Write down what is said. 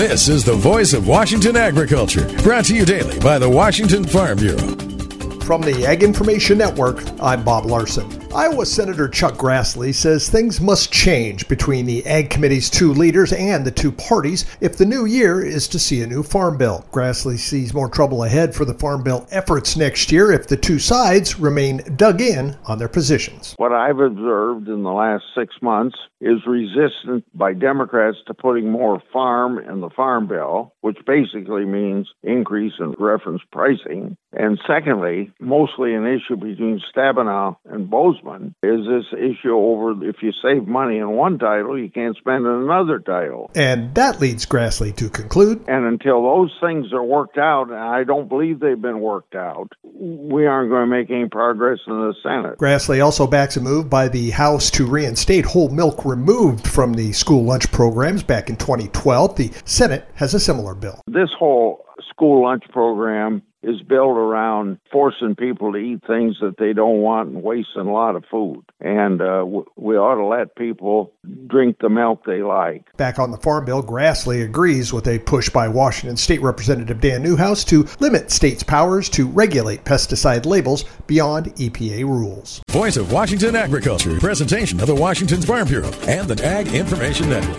This is the voice of Washington agriculture, brought to you daily by the Washington Farm Bureau. From the Ag Information Network, I'm Bob Larson. Iowa Senator Chuck Grassley says things must change between the Ag Committee's two leaders and the two parties if the new year is to see a new farm bill. Grassley sees more trouble ahead for the farm bill efforts next year if the two sides remain dug in on their positions. What I've observed in the last six months is resistance by Democrats to putting more farm in the farm bill, which basically means increase in reference pricing. And secondly, mostly an issue between Stabenow and Boozman is this issue over if you save money in one title, you can't spend in another title. And that leads Grassley to conclude. And until those things are worked out, and I don't believe they've been worked out, we aren't going to make any progress in the Senate. Grassley also backs a move by the House to reinstate whole milk removed from the school lunch programs back in 2012. The Senate has a similar bill. This whole school lunch program is built around forcing people to eat things that they don't want and wasting a lot of food. And uh, we ought to let people drink the milk they like. Back on the Farm Bill, Grassley agrees with a push by Washington State Representative Dan Newhouse to limit states' powers to regulate pesticide labels beyond EPA rules. Voice of Washington Agriculture, presentation of the Washington Farm Bureau and the Ag Information Network.